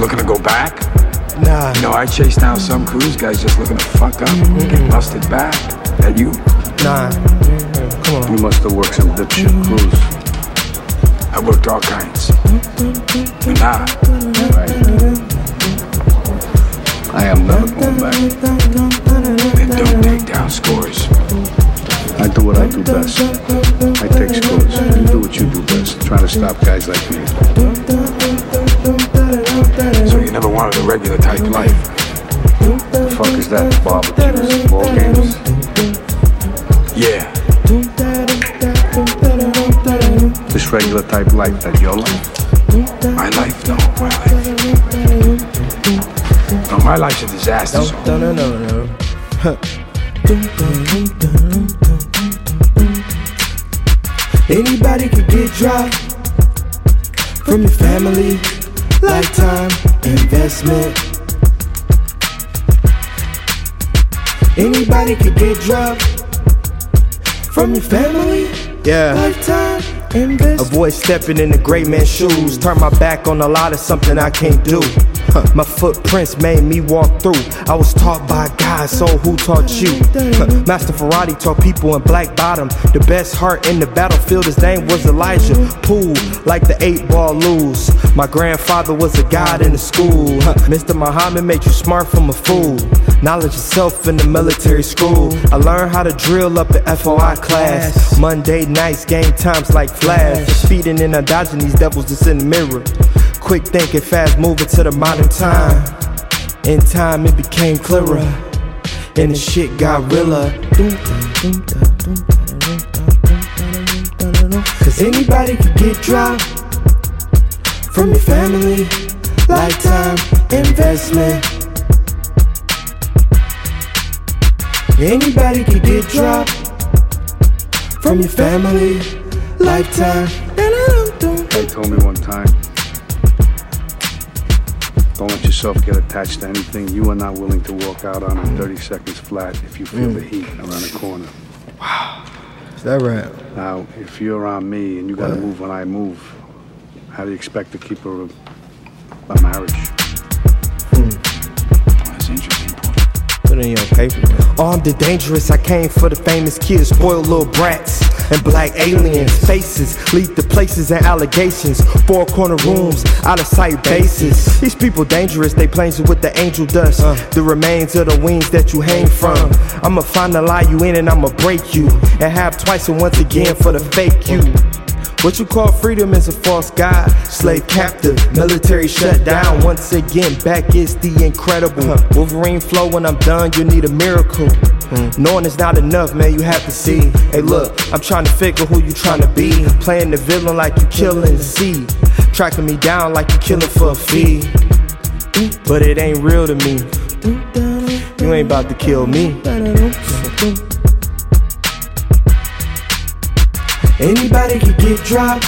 looking to go back? Nah. No, I chase down some cruise guys just looking to fuck up, and get busted back. That you? Nah. Come on. You must have worked some dipshit cruise. I worked all kinds. But nah, Right. I am never going back. then don't take down scores. I do what I do best. I take scores. You do what you do best. Trying to stop guys like me. So you never wanted a regular type life. The fuck is that? Barbecues, ball games. Yeah, This regular type life, that your life? my life, no, my life. No, my life's a disaster. zone. No, no, no, no. Anybody could get dropped from your family, lifetime investment. Anybody could get dropped from your family, Yeah. lifetime investment. Avoid stepping in the great man's shoes. Turn my back on a lot of something I can't do. Huh, My footprints made me walk through. I was taught by God, so who taught you? Huh, Master Ferrari taught people in black bottom. The best heart in the battlefield, his name was Elijah. Poole, like the eight ball lose. My grandfather was a god in the school. Huh, Mr. Muhammad made you smart from a fool. Knowledge yourself in the military school. I learned how to drill up the FOI class. Monday nights, game times like flash. Feeding and dodging these devils that's in the mirror. Quick thinking, fast moving to the modern time. In time, it became clearer. And the shit got realer. Cause anybody could get dropped from your family, lifetime investment. Anybody could get dropped from your family, lifetime. They told me one time, don't let yourself get attached to anything you are not willing to walk out on in 30 seconds flat if you feel the heat around the corner. Wow. Is that right? Now, if you're on me and you gotta move when I move, how do you expect to keep a, a marriage? interesting. In your paper. Armed and dangerous, I came for the famous kids, spoiled little brats. And black aliens, faces, lead the places and allegations. Four corner rooms, out of sight bases. These people dangerous, they planes with the angel dust. The remains of the wings that you hang from. I'ma find the lie you in and I'ma break you. And have twice and once again for the fake you. What you call freedom is a false god. Slave captive, military shut down. Once again, back is the incredible. Wolverine flow when I'm done, you need a miracle. Hmm. Knowing it's not enough, man, you have to see. Hey, look, I'm trying to figure who you trying to be. Playing the villain like you killing Z. Tracking me down like you killing for a fee. But it ain't real to me. You ain't about to kill me. Anybody could get dropped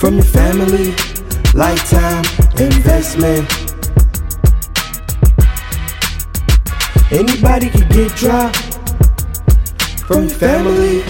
from your family, lifetime investment. Anybody could get dropped from your family,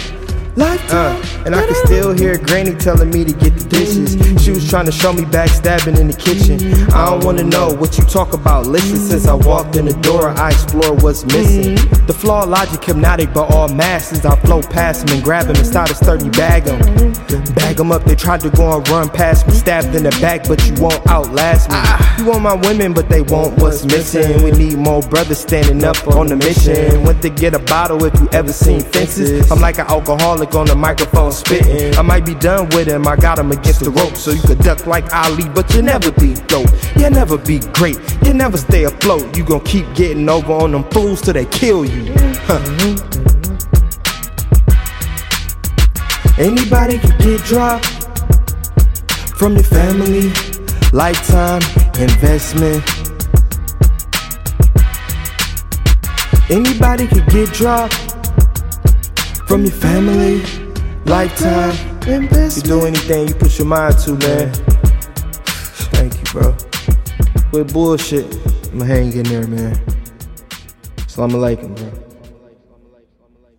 lifetime. Uh, and I can still hear Granny telling me to get the dishes. She was trying to show me backstabbing in the kitchen. I don't wanna know what you talk about. Listen, since I walked in the door, I explore what's missing. Mm-hmm. The flawed logic, hypnotic, but all masses. I flow past them and grab them and start to sturdy bag them. Mm-hmm. Bag them up, they tried to go and run past me. Stabbed in the back, but you won't outlast me. Ah. You want my women, but they want what's missing. We need more brothers standing up on the mission. Went to get a bottle if you ever seen fences. I'm like an alcoholic on the microphone spitting. I might be done with him, I got him against the rope. So you could duck like Ali, but you'll never be dope. You'll never be great, you'll never stay afloat. You gon' keep getting over on them fools till they kill you. Anybody could get dropped from your family, lifetime investment. Anybody could get dropped from your family, lifetime You do anything you put your mind to, man. Thank you, bro. With bullshit, I'ma hang in there, man. Salam alaikum, bro.